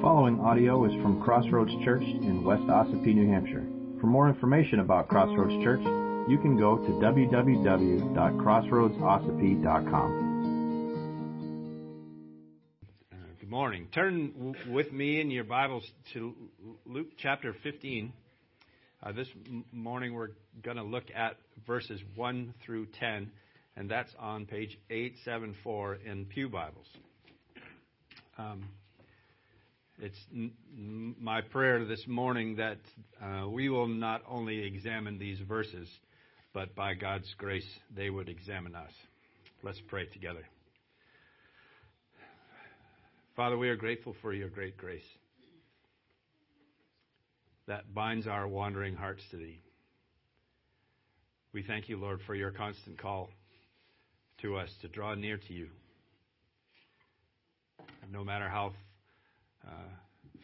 following audio is from Crossroads Church in West Ossipee, New Hampshire. For more information about Crossroads Church, you can go to www.crossroadsossipee.com. Uh, good morning. Turn w- with me in your Bibles to Luke chapter 15. Uh, this m- morning we're going to look at verses 1 through 10, and that's on page 874 in Pew Bibles. Um, it's my prayer this morning that uh, we will not only examine these verses, but by God's grace, they would examine us. Let's pray together. Father, we are grateful for your great grace that binds our wandering hearts to thee. We thank you, Lord, for your constant call to us to draw near to you. No matter how uh,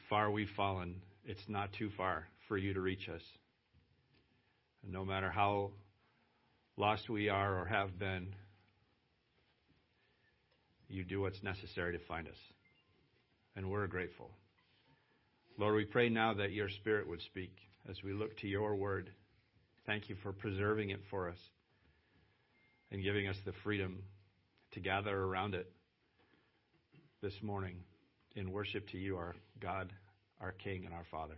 far we've fallen, it's not too far for you to reach us. And no matter how lost we are or have been, you do what's necessary to find us. And we're grateful. Lord, we pray now that your Spirit would speak as we look to your word. Thank you for preserving it for us and giving us the freedom to gather around it this morning in worship to you, our God, our King, and our Father.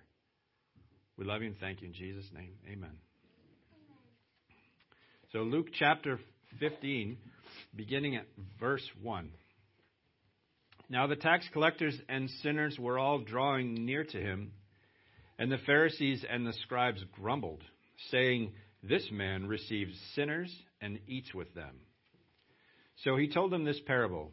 We love you and thank you in Jesus' name. Amen. So, Luke chapter 15, beginning at verse 1. Now the tax collectors and sinners were all drawing near to him, and the Pharisees and the scribes grumbled, saying, This man receives sinners and eats with them. So he told them this parable.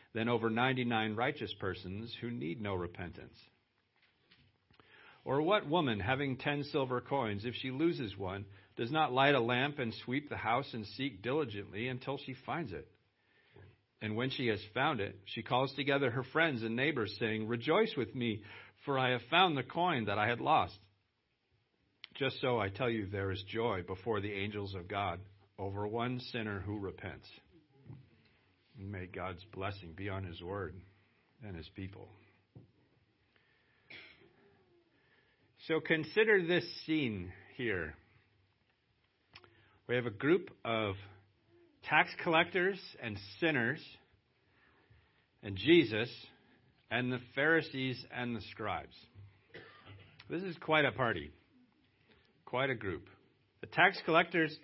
than over 99 righteous persons who need no repentance. Or what woman, having ten silver coins, if she loses one, does not light a lamp and sweep the house and seek diligently until she finds it? And when she has found it, she calls together her friends and neighbors, saying, Rejoice with me, for I have found the coin that I had lost. Just so I tell you, there is joy before the angels of God over one sinner who repents. May God's blessing be on His word and His people. So consider this scene here. We have a group of tax collectors and sinners, and Jesus, and the Pharisees and the scribes. This is quite a party, quite a group. The tax collectors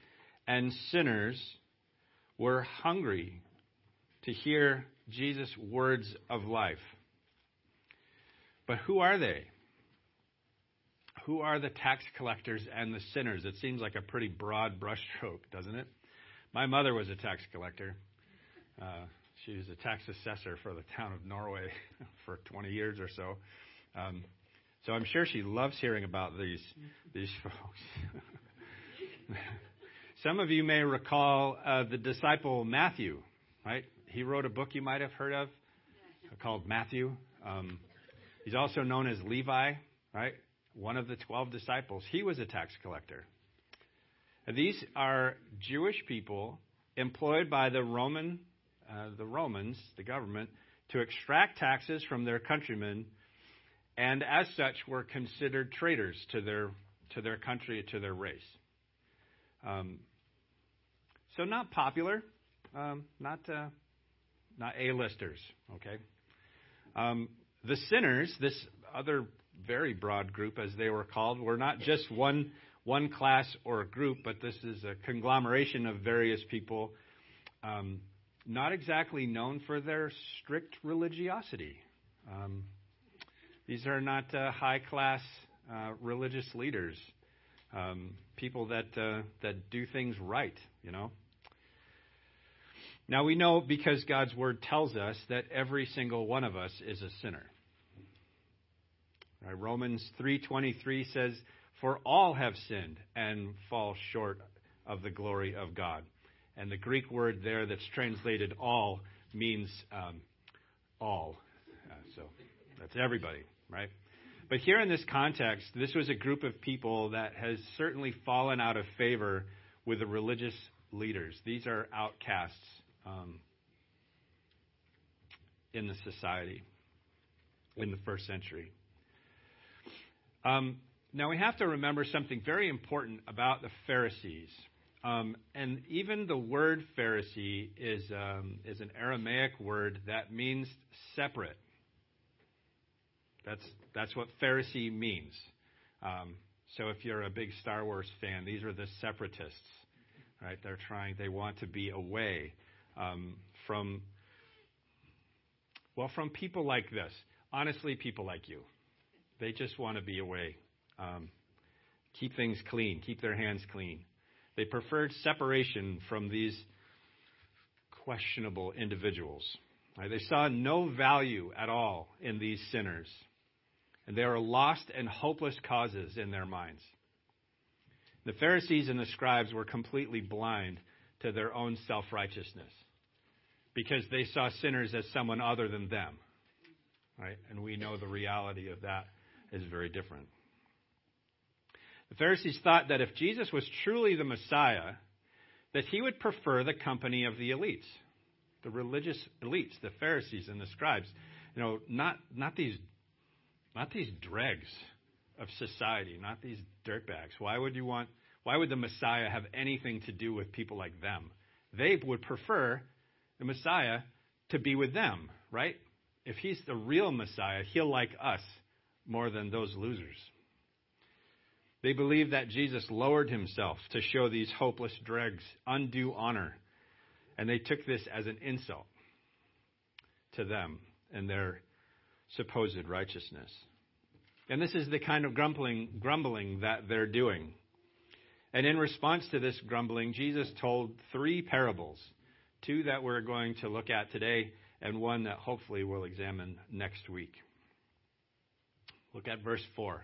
and sinners were hungry to hear Jesus' words of life. But who are they? Who are the tax collectors and the sinners? It seems like a pretty broad brushstroke, doesn't it? My mother was a tax collector. Uh, she was a tax assessor for the town of Norway for 20 years or so. Um, so I'm sure she loves hearing about these these folks. Some of you may recall uh, the disciple Matthew, right? He wrote a book you might have heard of called Matthew. Um, he's also known as Levi, right? One of the 12 disciples. He was a tax collector. These are Jewish people employed by the Roman, uh, the Romans, the government, to extract taxes from their countrymen, and as such were considered traitors to their to their country, to their race. Um, so not popular, um, not uh, not A-listers. Okay. Um, the sinners, this other very broad group, as they were called, were not just one one class or group, but this is a conglomeration of various people, um, not exactly known for their strict religiosity. Um, these are not uh, high class uh, religious leaders, um, people that uh, that do things right, you know. Now we know because God's word tells us that every single one of us is a sinner. Right? Romans 3:23 says, "For all have sinned and fall short of the glory of God." And the Greek word there that's translated "all" means um, all. Uh, so that's everybody, right? But here in this context, this was a group of people that has certainly fallen out of favor with the religious leaders. These are outcasts um, in the society in the first century. Um, now we have to remember something very important about the Pharisees. Um, and even the word Pharisee is, um, is an Aramaic word that means separate. That's, that's what Pharisee means. Um, so if you're a big Star Wars fan, these are the separatists, right? They're trying, they want to be away um, from, well, from people like this. Honestly, people like you. They just want to be away. Um, keep things clean, keep their hands clean. They preferred separation from these questionable individuals. Right? They saw no value at all in these sinners and they are lost and hopeless causes in their minds. The Pharisees and the scribes were completely blind to their own self righteousness because they saw sinners as someone other than them. Right? And we know the reality of that is very different. The Pharisees thought that if Jesus was truly the Messiah, that he would prefer the company of the elites, the religious elites, the Pharisees and the scribes. You know, not, not these not these dregs of society, not these dirtbags. Why would you want, why would the Messiah have anything to do with people like them? They would prefer the Messiah to be with them, right? If he's the real Messiah, he'll like us more than those losers. They believed that Jesus lowered himself to show these hopeless dregs undue honor, and they took this as an insult to them and their supposed righteousness. And this is the kind of grumbling, grumbling that they're doing. And in response to this grumbling, Jesus told three parables two that we're going to look at today, and one that hopefully we'll examine next week. Look at verse 4.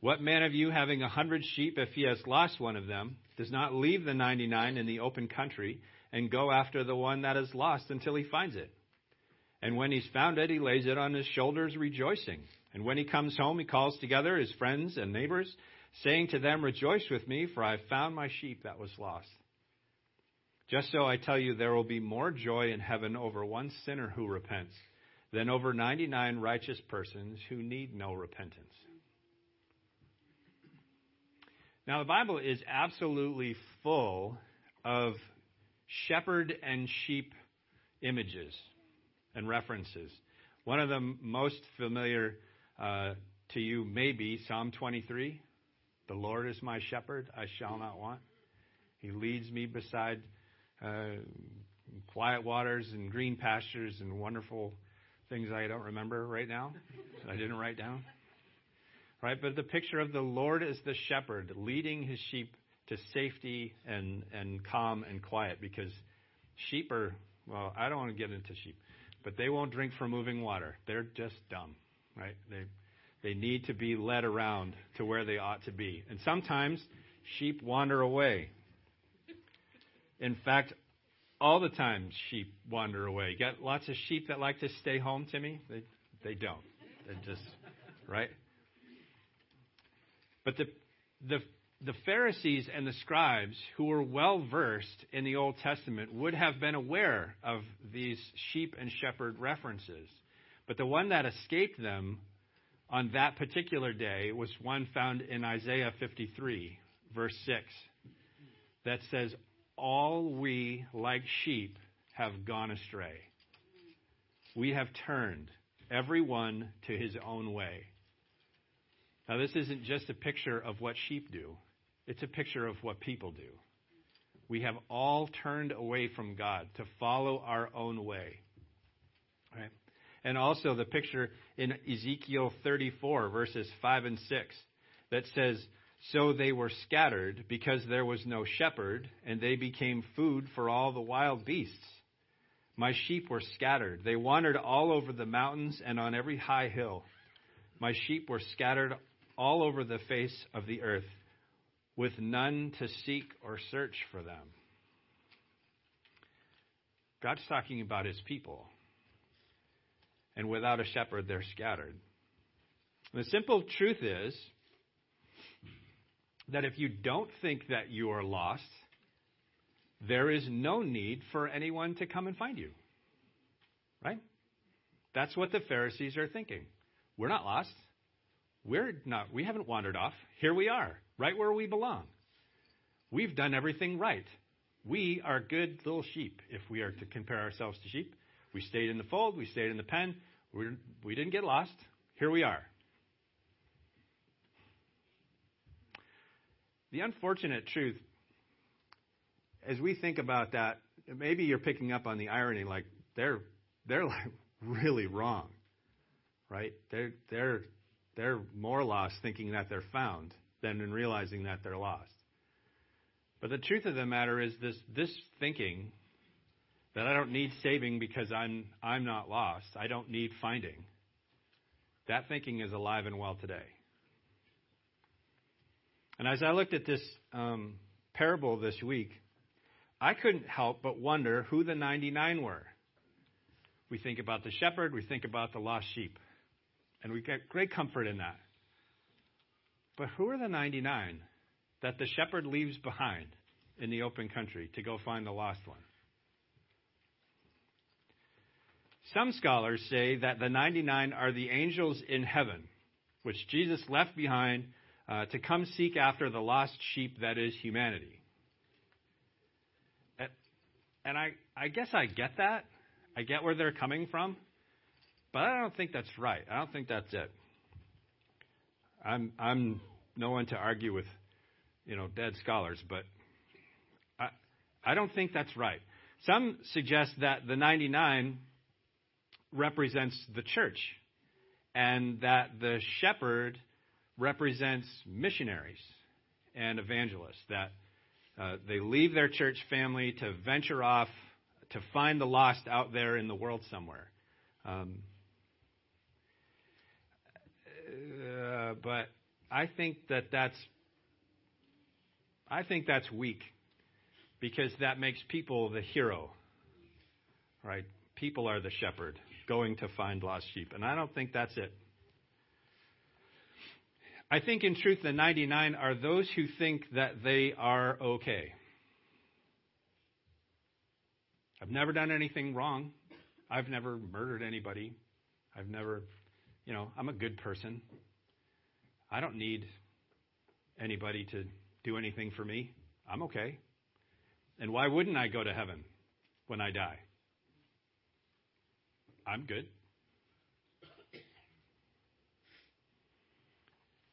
What man of you, having a hundred sheep, if he has lost one of them, does not leave the ninety nine in the open country and go after the one that is lost until he finds it? And when he's found it, he lays it on his shoulders, rejoicing. And when he comes home, he calls together his friends and neighbors, saying to them, Rejoice with me, for I have found my sheep that was lost. Just so I tell you, there will be more joy in heaven over one sinner who repents than over 99 righteous persons who need no repentance. Now, the Bible is absolutely full of shepherd and sheep images and references. One of the most familiar uh, to you may be Psalm 23. The Lord is my shepherd, I shall not want. He leads me beside uh, quiet waters and green pastures and wonderful things I don't remember right now. I didn't write down. Right? But the picture of the Lord as the shepherd leading his sheep to safety and, and calm and quiet because sheep are, well, I don't want to get into sheep but they won't drink from moving water. They're just dumb, right? They they need to be led around to where they ought to be. And sometimes sheep wander away. In fact, all the time sheep wander away. You got lots of sheep that like to stay home, Timmy? They they don't. They're just right? But the the the Pharisees and the scribes, who were well versed in the Old Testament, would have been aware of these sheep and shepherd references. But the one that escaped them on that particular day was one found in Isaiah 53, verse 6, that says, All we, like sheep, have gone astray. We have turned, every one to his own way. Now, this isn't just a picture of what sheep do. It's a picture of what people do. We have all turned away from God to follow our own way. Right? And also the picture in Ezekiel 34, verses 5 and 6, that says, So they were scattered because there was no shepherd, and they became food for all the wild beasts. My sheep were scattered. They wandered all over the mountains and on every high hill. My sheep were scattered all over the face of the earth, with none to seek or search for them. God's talking about his people. And without a shepherd, they're scattered. The simple truth is that if you don't think that you are lost, there is no need for anyone to come and find you. Right? That's what the Pharisees are thinking. We're not lost. We're not we haven't wandered off. Here we are, right where we belong. We've done everything right. We are good little sheep if we are to compare ourselves to sheep. We stayed in the fold, we stayed in the pen. We're, we didn't get lost. Here we are. The unfortunate truth, as we think about that, maybe you're picking up on the irony like they're they're like really wrong. Right? They're they're they're more lost thinking that they're found than in realizing that they're lost. But the truth of the matter is this this thinking that I don't need saving because I'm I'm not lost. I don't need finding. That thinking is alive and well today. And as I looked at this um, parable this week, I couldn't help but wonder who the 99 were. We think about the shepherd, we think about the lost sheep, and we get great comfort in that. But who are the 99 that the shepherd leaves behind in the open country to go find the lost one? Some scholars say that the 99 are the angels in heaven, which Jesus left behind uh, to come seek after the lost sheep that is humanity. And I, I guess I get that. I get where they're coming from, but I don't think that's right. I don't think that's it. I'm, I'm no one to argue with, you know, dead scholars, but I, I don't think that's right. Some suggest that the 99 represents the church and that the shepherd represents missionaries and evangelists, that uh, they leave their church family to venture off to find the lost out there in the world somewhere. Um, uh, but I think that that's I think that's weak because that makes people the hero. Right? People are the shepherd going to find lost sheep, and I don't think that's it. I think, in truth, the 99 are those who think that they are okay. I've never done anything wrong. I've never murdered anybody. I've never, you know, I'm a good person. I don't need anybody to do anything for me. I'm okay. And why wouldn't I go to heaven when I die? I'm good.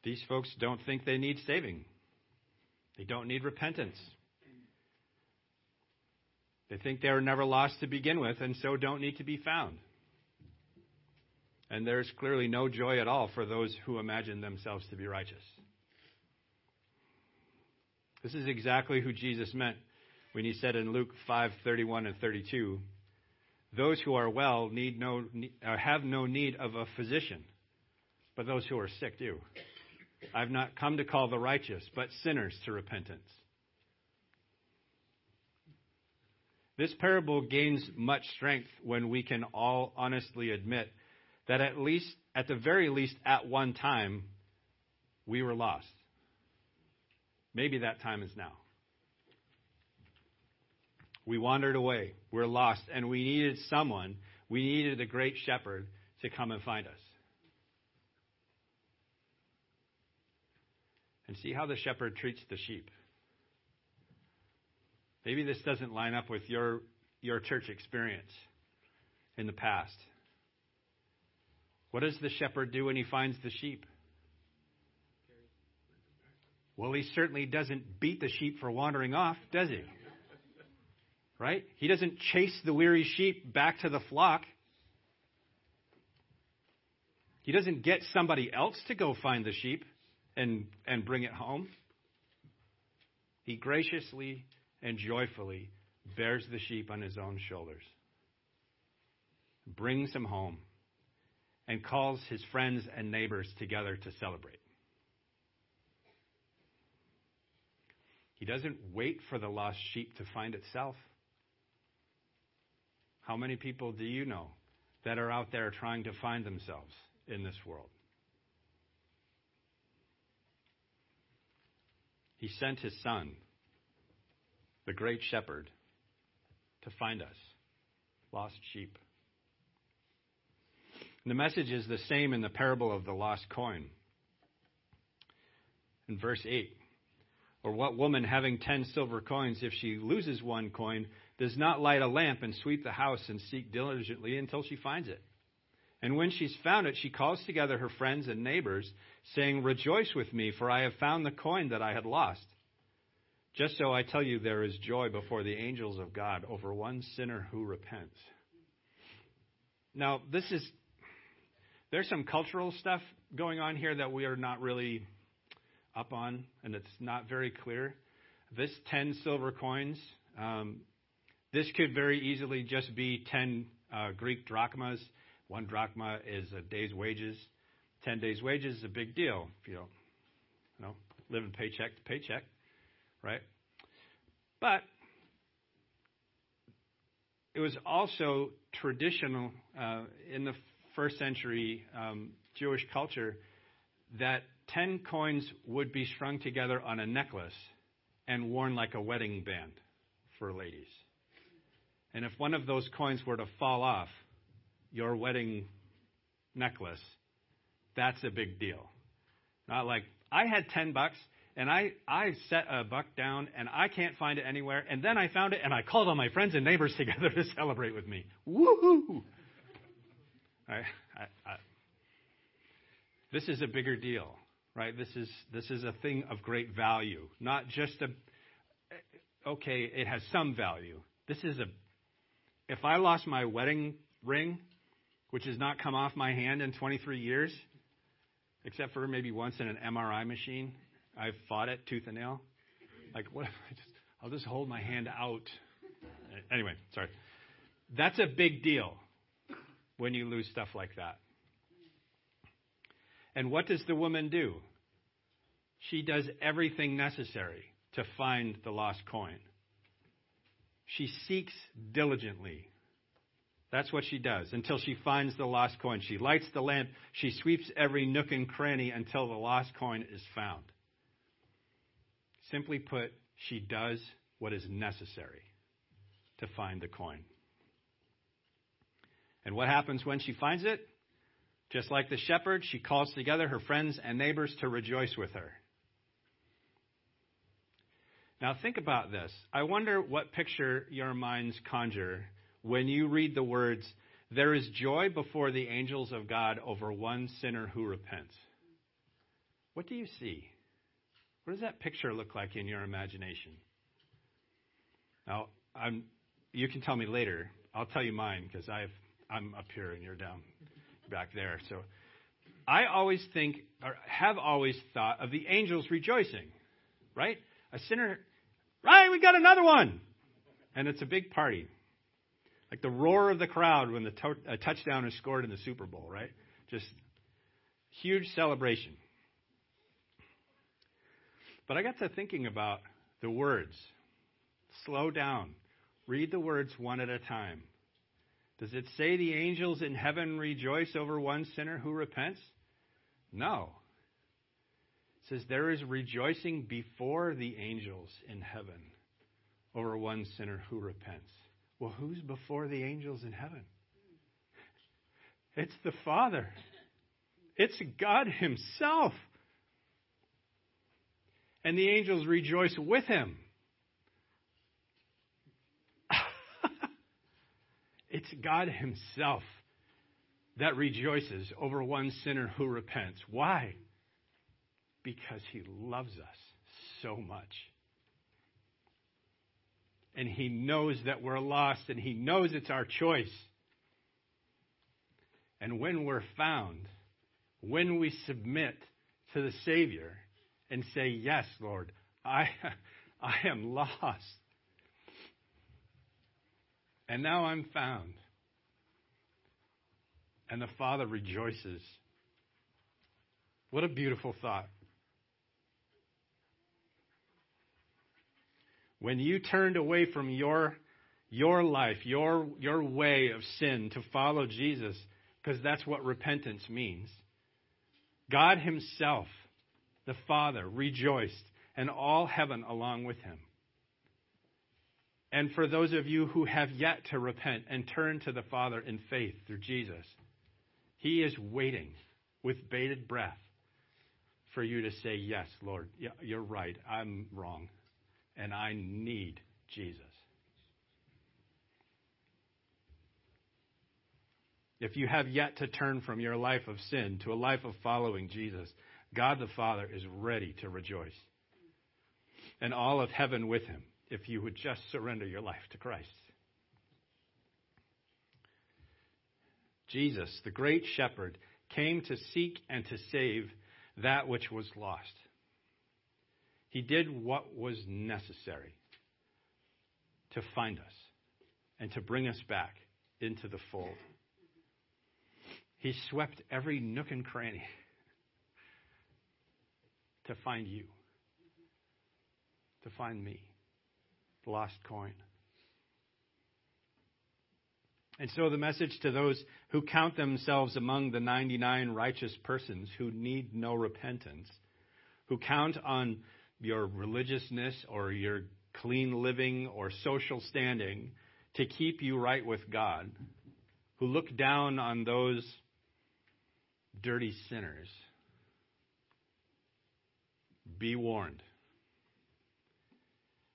These folks don't think they need saving. They don't need repentance. They think they were never lost to begin with and so don't need to be found. And there's clearly no joy at all for those who imagine themselves to be righteous. This is exactly who Jesus meant when he said in Luke 5:31 and 32, "Those who are well need no have no need of a physician, but those who are sick do." I've not come to call the righteous, but sinners to repentance. This parable gains much strength when we can all honestly admit that at least, at the very least, at one time, we were lost. Maybe that time is now. We wandered away. We're lost. And we needed someone, we needed a great shepherd to come and find us. And see how the shepherd treats the sheep. Maybe this doesn't line up with your, your church experience in the past. What does the shepherd do when he finds the sheep? Well, he certainly doesn't beat the sheep for wandering off, does he? Right? He doesn't chase the weary sheep back to the flock. He doesn't get somebody else to go find the sheep and, and bring it home. He graciously and joyfully bears the sheep on his own shoulders, brings him home, and calls his friends and neighbors together to celebrate. He doesn't wait for the lost sheep to find itself. How many people do you know that are out there trying to find themselves in this world? He sent his son, the great shepherd, to find us, lost sheep. And the message is the same in the parable of the lost coin. In verse 8, or what woman having ten silver coins, if she loses one coin, does not light a lamp and sweep the house and seek diligently until she finds it? And when she's found it, she calls together her friends and neighbors, saying, Rejoice with me, for I have found the coin that I had lost. Just so I tell you, there is joy before the angels of God over one sinner who repents. Now, this is, there's some cultural stuff going on here that we are not really up on, and it's not very clear. This 10 silver coins, um, this could very easily just be 10 uh, Greek drachmas. One drachma is a day's wages. 10 days' wages is a big deal if you don't you know, living paycheck to paycheck, right? But it was also traditional uh, in the first century um, Jewish culture that 10 coins would be strung together on a necklace and worn like a wedding band for ladies. And if one of those coins were to fall off your wedding necklace, that's a big deal. Not like, I had 10 bucks and I, I set a buck down and I can't find it anywhere. And then I found it and I called all my friends and neighbors together to celebrate with me. Woohoo! I, I, I, this is a bigger deal right? This is this is a thing of great value, not just a okay, it has some value. This is a if I lost my wedding ring, which has not come off my hand in 23 years, except for maybe once in an MRI machine, I've fought it tooth and nail. Like what? I just, I'll just hold my hand out. Anyway, sorry. That's a big deal when you lose stuff like that. And what does the woman do? She does everything necessary to find the lost coin. She seeks diligently. That's what she does until she finds the lost coin. She lights the lamp. She sweeps every nook and cranny until the lost coin is found. Simply put, she does what is necessary to find the coin. And what happens when she finds it? Just like the shepherd, she calls together her friends and neighbors to rejoice with her. Now, think about this. I wonder what picture your minds conjure when you read the words, There is joy before the angels of God over one sinner who repents. What do you see? What does that picture look like in your imagination? Now, I'm, you can tell me later. I'll tell you mine because I'm up here and you're down back there. So I always think, or have always thought, of the angels rejoicing, right? A sinner, right? We got another one. And it's a big party. Like the roar of the crowd when the to- a touchdown is scored in the Super Bowl, right? Just huge celebration. But I got to thinking about the words. Slow down. Read the words one at a time. Does it say the angels in heaven rejoice over one sinner who repents? No. It says there is rejoicing before the angels in heaven over one sinner who repents. Well, who's before the angels in heaven? It's the Father. It's God Himself. And the angels rejoice with Him. It's God Himself that rejoices over one sinner who repents. Why? Because He loves us so much. And He knows that we're lost, and He knows it's our choice. And when we're found, when we submit to the Savior and say, Yes, Lord, I, I am lost. And now I'm found. and the Father rejoices. What a beautiful thought. When you turned away from your, your life, your, your way of sin to follow Jesus, because that's what repentance means, God Himself, the Father, rejoiced, and all heaven along with Him. And for those of you who have yet to repent and turn to the Father in faith through Jesus, He is waiting with bated breath for you to say, Yes, Lord, you're right. I'm wrong. And I need Jesus. If you have yet to turn from your life of sin to a life of following Jesus, God the Father is ready to rejoice. And all of heaven with him if you would just surrender your life to Christ. Jesus, the great shepherd, came to seek and to save that which was lost. He did what was necessary to find us and to bring us back into the fold. He swept every nook and cranny to find you, to find me the lost coin. And so the message to those who count themselves among the 99 righteous persons who need no repentance, who count on your religiousness or your clean living or social standing to keep you right with God, who look down on those dirty sinners, be warned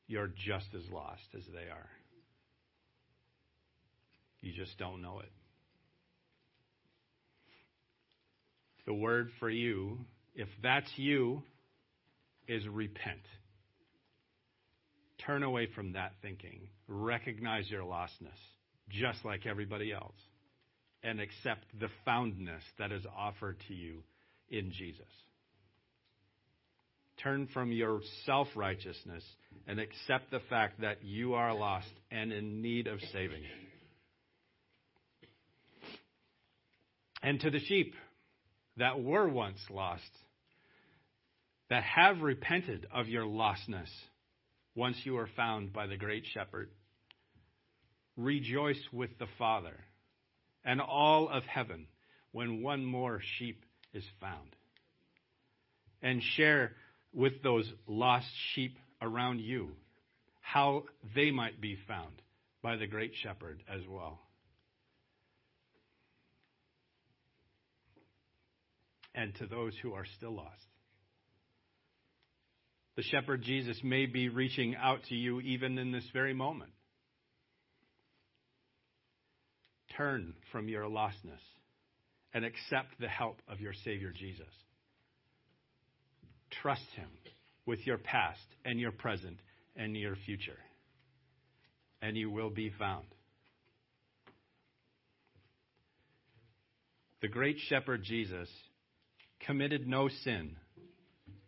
you're just as lost as they are. You just don't know it. The word for you, if that's you, is repent. Turn away from that thinking. Recognize your lostness, just like everybody else, and accept the foundness that is offered to you in Jesus. Turn from your self righteousness and accept the fact that you are lost and in need of saving. And to the sheep that were once lost, that have repented of your lostness once you are found by the great shepherd, rejoice with the Father and all of heaven when one more sheep is found. And share with those lost sheep around you, how they might be found by the great shepherd as well. And to those who are still lost. The shepherd Jesus may be reaching out to you even in this very moment. Turn from your lostness and accept the help of your Savior Jesus. Trust Him with your past and your present and your future, and you will be found. The great shepherd Jesus committed no sin,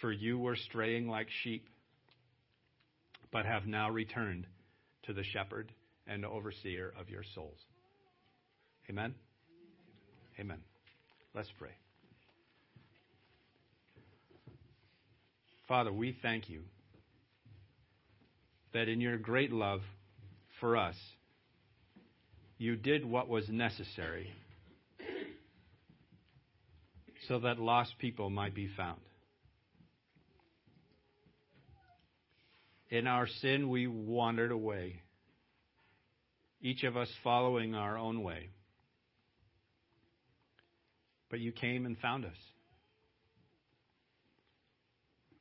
for you were straying like sheep, but have now returned to the shepherd and overseer of your souls. Amen? Amen. Let's pray. Father, we thank you that in your great love for us, you did what was necessary so that lost people might be found. In our sin, we wandered away, each of us following our own way. But you came and found us.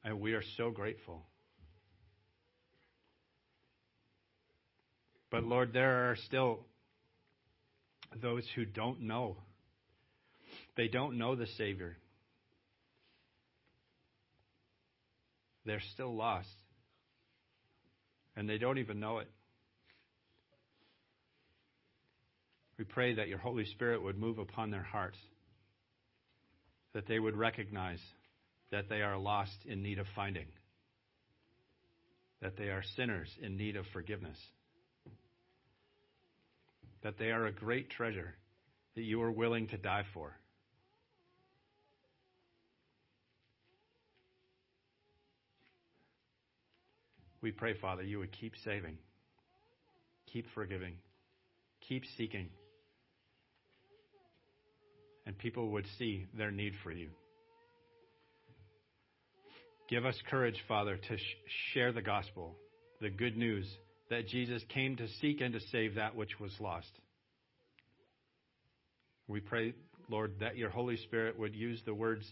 And we are so grateful. But Lord, there are still those who don't know They don't know the Savior. They're still lost. And they don't even know it. We pray that your Holy Spirit would move upon their hearts, that they would recognize that they are lost in need of finding, that they are sinners in need of forgiveness, that they are a great treasure that you are willing to die for. We pray, Father, you would keep saving, keep forgiving, keep seeking, and people would see their need for you. Give us courage, Father, to sh- share the gospel, the good news that Jesus came to seek and to save that which was lost. We pray, Lord, that your Holy Spirit would use the words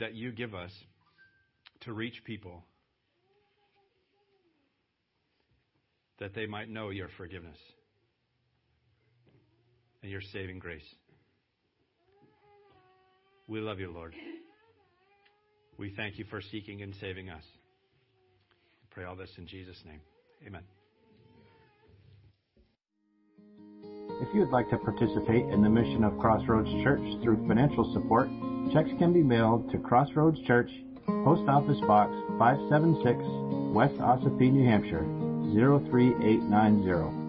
that you give us to reach people, that they might know your forgiveness and your saving grace. We love you, Lord. We thank you for seeking and saving us. I pray all this in Jesus' name. Amen. If you would like to participate in the mission of Crossroads Church through financial support, checks can be mailed to Crossroads Church, Post Office Box 576, West Ossipee, New Hampshire 03890.